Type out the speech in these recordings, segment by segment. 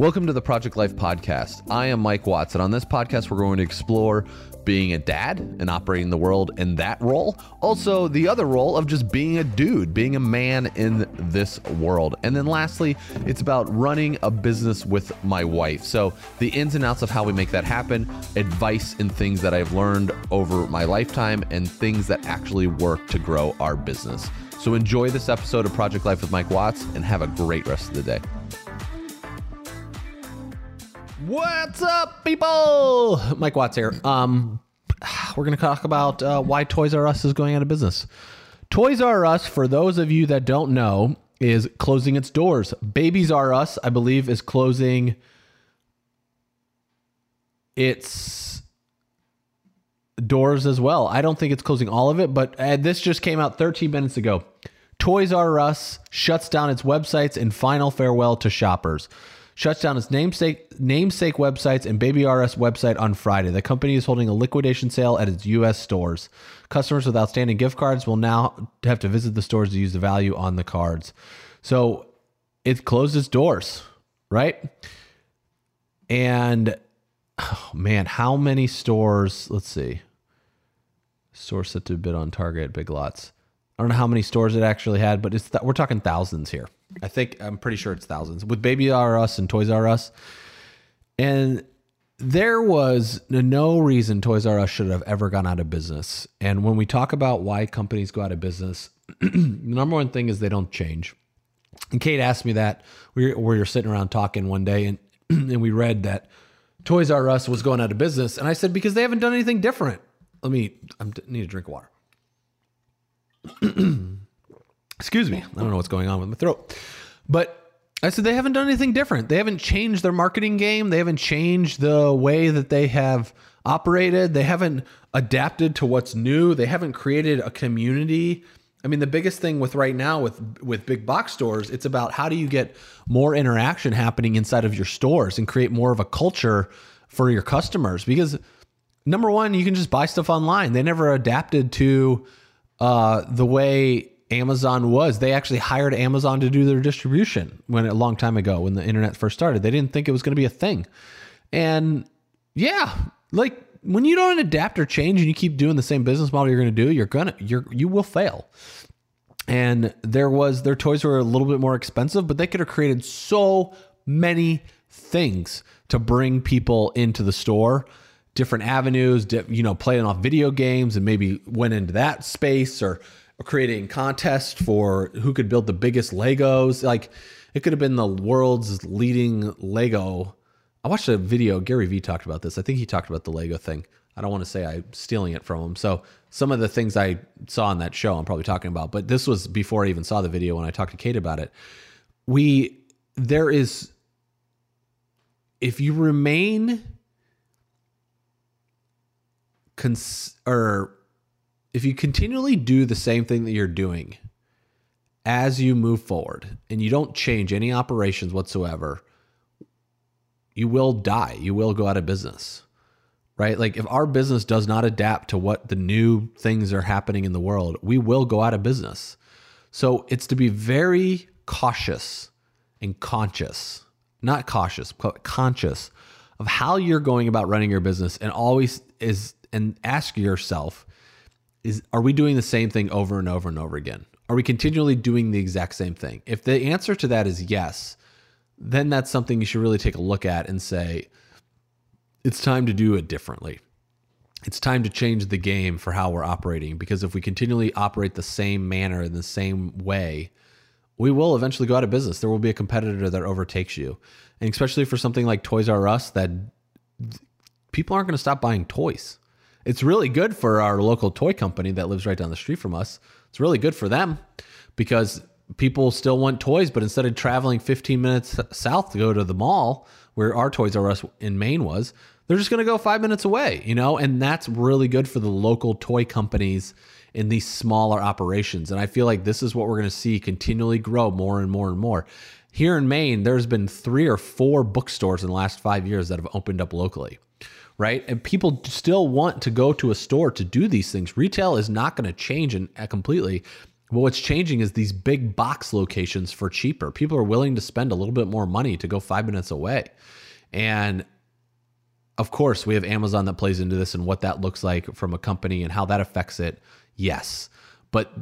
Welcome to the Project Life Podcast. I am Mike Watts, and on this podcast, we're going to explore being a dad and operating the world in that role. Also, the other role of just being a dude, being a man in this world. And then lastly, it's about running a business with my wife. So, the ins and outs of how we make that happen, advice and things that I've learned over my lifetime, and things that actually work to grow our business. So, enjoy this episode of Project Life with Mike Watts and have a great rest of the day. What's up, people? Mike Watts here. Um, we're going to talk about uh, why Toys R Us is going out of business. Toys R Us, for those of you that don't know, is closing its doors. Babies R Us, I believe, is closing its doors as well. I don't think it's closing all of it, but uh, this just came out 13 minutes ago. Toys R Us shuts down its websites in final farewell to shoppers shuts down its namesake namesake websites and Baby R Us website on Friday. The company is holding a liquidation sale at its U.S. stores. Customers with outstanding gift cards will now have to visit the stores to use the value on the cards. So it closed its doors, right? And oh man, how many stores? Let's see. Store set to bid on Target, Big Lots. I don't know how many stores it actually had, but it's th- we're talking thousands here. I think I'm pretty sure it's thousands with Baby R Us and Toys R Us. And there was no reason Toys R Us should have ever gone out of business. And when we talk about why companies go out of business, the number one thing is they don't change. And Kate asked me that we were, we were sitting around talking one day and, and we read that Toys R Us was going out of business. And I said, because they haven't done anything different. Let me, I need a drink of water. Excuse me. I don't know what's going on with my throat. But I said they haven't done anything different. They haven't changed their marketing game. They haven't changed the way that they have operated. They haven't adapted to what's new. They haven't created a community. I mean, the biggest thing with right now with with big box stores, it's about how do you get more interaction happening inside of your stores and create more of a culture for your customers because number one, you can just buy stuff online. They never adapted to uh, the way Amazon was. They actually hired Amazon to do their distribution when a long time ago when the internet first started. They didn't think it was going to be a thing. And yeah, like when you don't adapt or change and you keep doing the same business model you're going to do, you're going to you're you will fail. And there was their toys were a little bit more expensive, but they could have created so many things to bring people into the store different avenues, you know, playing off video games and maybe went into that space or creating contest for who could build the biggest Legos. Like it could have been the world's leading Lego. I watched a video. Gary Vee talked about this. I think he talked about the Lego thing. I don't want to say I'm stealing it from him. So some of the things I saw on that show, I'm probably talking about. But this was before I even saw the video when I talked to Kate about it. We there is if you remain cons or if you continually do the same thing that you're doing as you move forward and you don't change any operations whatsoever, you will die. You will go out of business. Right? Like if our business does not adapt to what the new things are happening in the world, we will go out of business. So it's to be very cautious and conscious, not cautious, but conscious of how you're going about running your business and always is and ask yourself is are we doing the same thing over and over and over again? Are we continually doing the exact same thing? If the answer to that is yes, then that's something you should really take a look at and say, it's time to do it differently. It's time to change the game for how we're operating because if we continually operate the same manner in the same way, we will eventually go out of business. There will be a competitor that overtakes you. And especially for something like Toys R Us, that people aren't going to stop buying toys. It's really good for our local toy company that lives right down the street from us. It's really good for them because people still want toys, but instead of traveling 15 minutes south to go to the mall where our Toys R Us in Maine was, they're just going to go five minutes away, you know? And that's really good for the local toy companies in these smaller operations. And I feel like this is what we're going to see continually grow more and more and more. Here in Maine, there's been three or four bookstores in the last five years that have opened up locally right? And people still want to go to a store to do these things. Retail is not going to change in, uh, completely. But what's changing is these big box locations for cheaper. People are willing to spend a little bit more money to go five minutes away. And of course, we have Amazon that plays into this and what that looks like from a company and how that affects it. Yes. But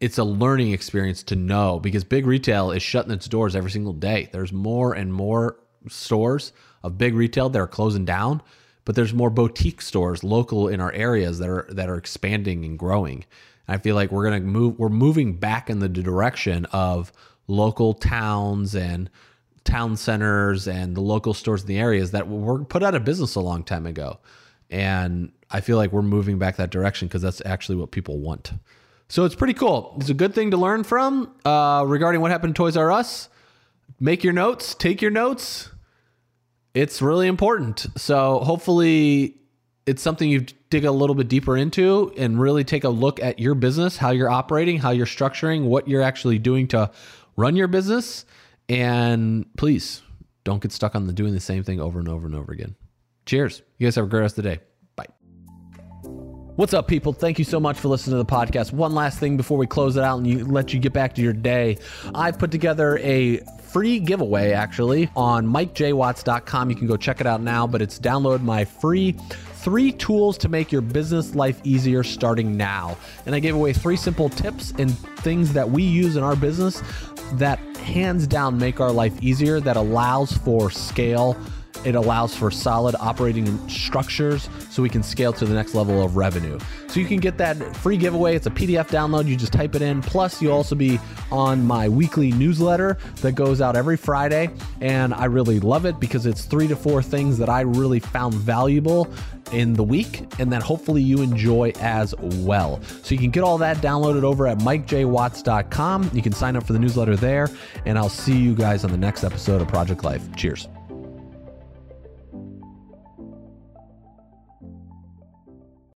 it's a learning experience to know because big retail is shutting its doors every single day. There's more and more stores of big retail that are closing down, but there's more boutique stores local in our areas that are that are expanding and growing. I feel like we're to move we're moving back in the direction of local towns and town centers and the local stores in the areas that were put out of business a long time ago. And I feel like we're moving back that direction because that's actually what people want. So it's pretty cool. It's a good thing to learn from uh, regarding what happened to Toys R Us. Make your notes, take your notes. It's really important. So hopefully it's something you dig a little bit deeper into and really take a look at your business, how you're operating, how you're structuring, what you're actually doing to run your business. And please don't get stuck on the doing the same thing over and over and over again. Cheers. You guys have a great rest of the day. Bye. What's up, people? Thank you so much for listening to the podcast. One last thing before we close it out and you let you get back to your day. I've put together a free giveaway actually on mikejwatts.com. You can go check it out now, but it's download my free three tools to make your business life easier starting now. And I gave away three simple tips and things that we use in our business that hands down make our life easier, that allows for scale. It allows for solid operating structures so we can scale to the next level of revenue. So you can get that free giveaway. It's a PDF download. You just type it in. Plus, you'll also be on my weekly newsletter that goes out every Friday. And I really love it because it's three to four things that I really found valuable in the week and that hopefully you enjoy as well. So you can get all that downloaded over at mikejwatts.com. You can sign up for the newsletter there. And I'll see you guys on the next episode of Project Life. Cheers.